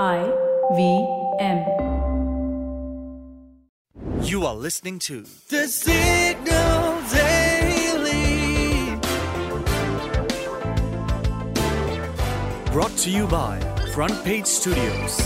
I V M. You are listening to The Signal Daily. Brought to you by Front Page Studios.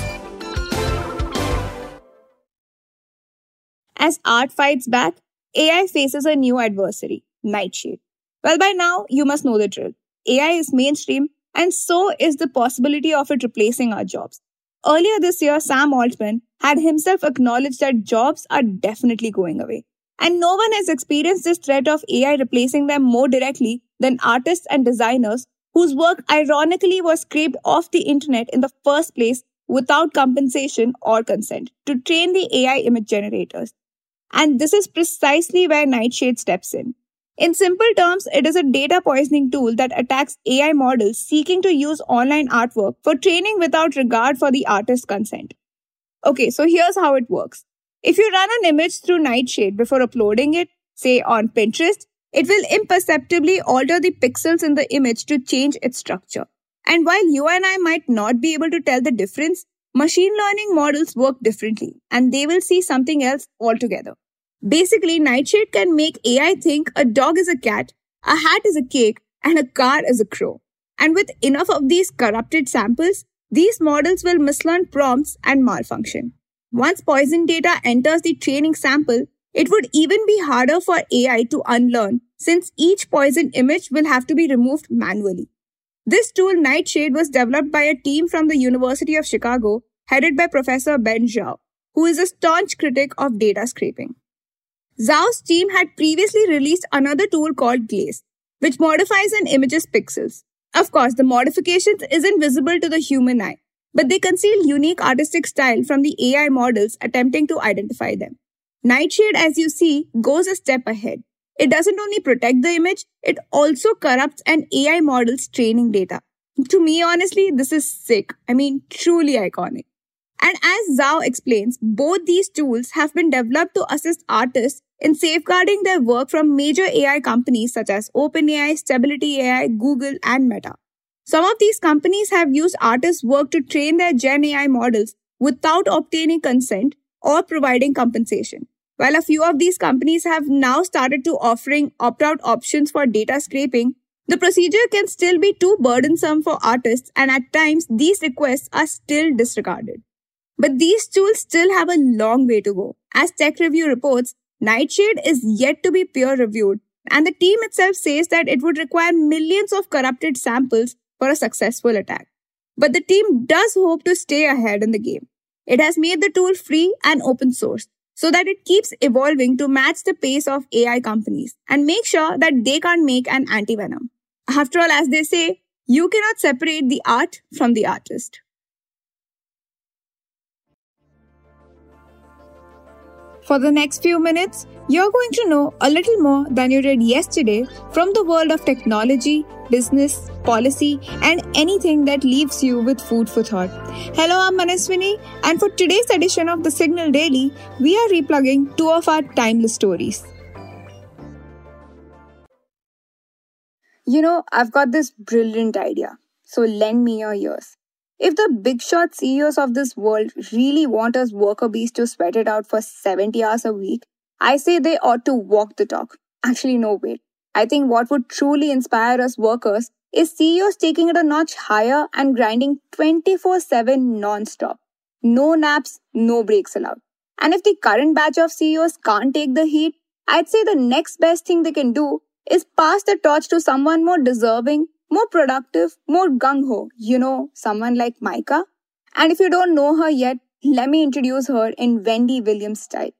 As art fights back, AI faces a new adversary, Nightshade. Well, by now, you must know the drill. AI is mainstream, and so is the possibility of it replacing our jobs. Earlier this year, Sam Altman had himself acknowledged that jobs are definitely going away. And no one has experienced this threat of AI replacing them more directly than artists and designers whose work ironically was scraped off the internet in the first place without compensation or consent to train the AI image generators. And this is precisely where Nightshade steps in. In simple terms, it is a data poisoning tool that attacks AI models seeking to use online artwork for training without regard for the artist's consent. Okay, so here's how it works. If you run an image through Nightshade before uploading it, say on Pinterest, it will imperceptibly alter the pixels in the image to change its structure. And while you and I might not be able to tell the difference, machine learning models work differently and they will see something else altogether. Basically, Nightshade can make AI think a dog is a cat, a hat is a cake, and a car is a crow. And with enough of these corrupted samples, these models will mislearn prompts and malfunction. Once poison data enters the training sample, it would even be harder for AI to unlearn since each poison image will have to be removed manually. This tool, Nightshade, was developed by a team from the University of Chicago, headed by Professor Ben Zhao, who is a staunch critic of data scraping. Zhao's team had previously released another tool called Glaze, which modifies an image's pixels. Of course, the modifications isn't visible to the human eye, but they conceal unique artistic style from the AI models attempting to identify them. Nightshade, as you see, goes a step ahead. It doesn't only protect the image, it also corrupts an AI model's training data. To me, honestly, this is sick. I mean, truly iconic. And as Zhao explains, both these tools have been developed to assist artists in safeguarding their work from major AI companies such as OpenAI, Stability AI, Google, and Meta. Some of these companies have used artists' work to train their Gen AI models without obtaining consent or providing compensation. While a few of these companies have now started to offering opt-out options for data scraping, the procedure can still be too burdensome for artists and at times these requests are still disregarded. But these tools still have a long way to go. As Tech Review reports, Nightshade is yet to be peer reviewed, and the team itself says that it would require millions of corrupted samples for a successful attack. But the team does hope to stay ahead in the game. It has made the tool free and open source so that it keeps evolving to match the pace of AI companies and make sure that they can't make an anti-venom. After all, as they say, you cannot separate the art from the artist. For the next few minutes, you're going to know a little more than you did yesterday from the world of technology, business, policy, and anything that leaves you with food for thought. Hello, I'm Manaswini, and for today's edition of the Signal Daily, we are replugging two of our timeless stories. You know, I've got this brilliant idea, so lend me your ears. If the big shot CEOs of this world really want us worker bees to sweat it out for 70 hours a week, I say they ought to walk the talk. Actually, no, wait. I think what would truly inspire us workers is CEOs taking it a notch higher and grinding 24 7 non stop. No naps, no breaks allowed. And if the current batch of CEOs can't take the heat, I'd say the next best thing they can do is pass the torch to someone more deserving more productive, more gung ho, you know, someone like Mika. And if you don't know her yet, let me introduce her in Wendy Williams style.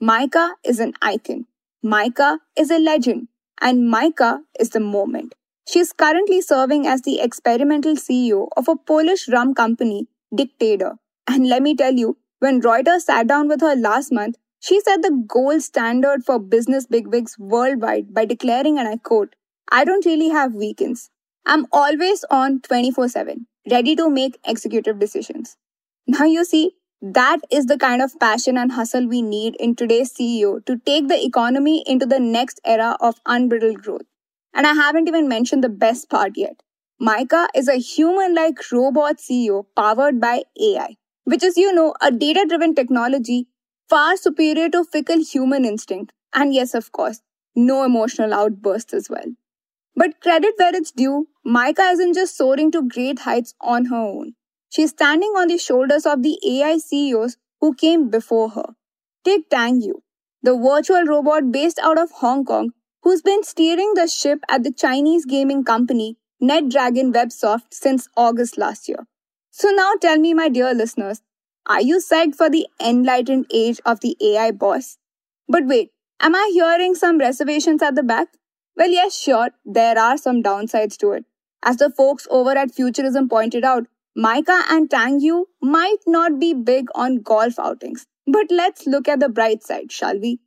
Mika is an icon. Mika is a legend. And Mika is the moment. She is currently serving as the experimental CEO of a Polish rum company, Dictador. And let me tell you, when Reuters sat down with her last month, she set the gold standard for business bigwigs worldwide by declaring, and I quote, I don't really have weekends. I'm always on 24 7, ready to make executive decisions. Now, you see, that is the kind of passion and hustle we need in today's CEO to take the economy into the next era of unbridled growth. And I haven't even mentioned the best part yet. Mika is a human like robot CEO powered by AI, which is, you know, a data driven technology far superior to fickle human instinct. And yes, of course, no emotional outbursts as well. But credit where it's due, Mika isn't just soaring to great heights on her own. She's standing on the shoulders of the AI CEOs who came before her. Take Tang Yu, the virtual robot based out of Hong Kong, who's been steering the ship at the Chinese gaming company NetDragon Websoft since August last year. So now tell me, my dear listeners, are you psyched for the enlightened age of the AI boss? But wait, am I hearing some reservations at the back? Well, yes, sure, there are some downsides to it. As the folks over at Futurism pointed out, Mika and Tang Yu might not be big on golf outings. But let's look at the bright side, shall we?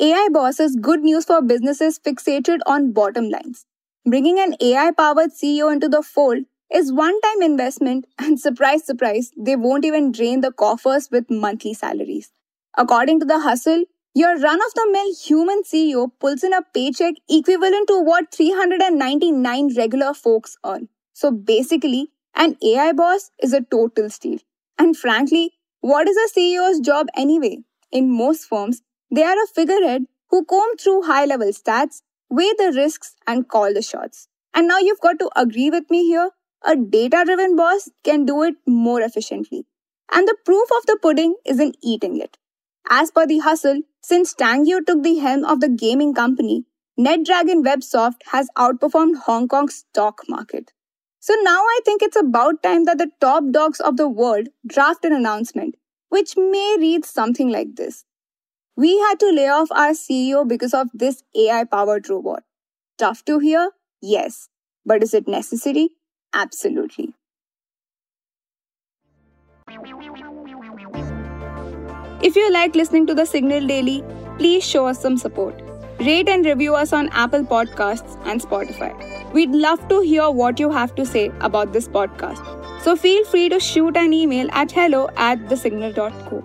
AI Boss is good news for businesses fixated on bottom lines. Bringing an AI powered CEO into the fold is one time investment, and surprise, surprise, they won't even drain the coffers with monthly salaries. According to The Hustle, your run of the mill human CEO pulls in a paycheck equivalent to what 399 regular folks earn. So basically, an AI boss is a total steal. And frankly, what is a CEO's job anyway? In most firms, they are a figurehead who comb through high level stats, weigh the risks, and call the shots. And now you've got to agree with me here a data driven boss can do it more efficiently. And the proof of the pudding is in eating it. As per the hustle, since Tang Yu took the helm of the gaming company, NetDragon Websoft has outperformed Hong Kong's stock market. So now I think it's about time that the top dogs of the world draft an announcement, which may read something like this. We had to lay off our CEO because of this AI powered robot. Tough to hear? Yes. But is it necessary? Absolutely. If you like listening to the Signal Daily, please show us some support. Rate and review us on Apple Podcasts and Spotify. We'd love to hear what you have to say about this podcast. So feel free to shoot an email at hello at thesignal.co.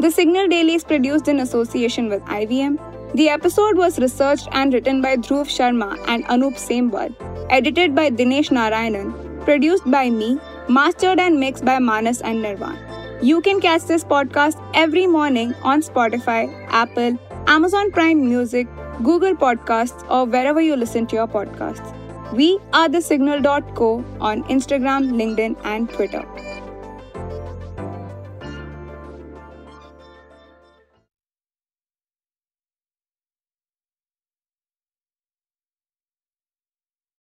The Signal Daily is produced in association with IVM. The episode was researched and written by Dhruv Sharma and Anup Semwal, edited by Dinesh Narayanan, produced by me, mastered and mixed by Manas and Nirvaan. You can catch this podcast every morning on Spotify, Apple, Amazon Prime Music, Google Podcasts, or wherever you listen to your podcasts. We are thesignal.co on Instagram, LinkedIn, and Twitter.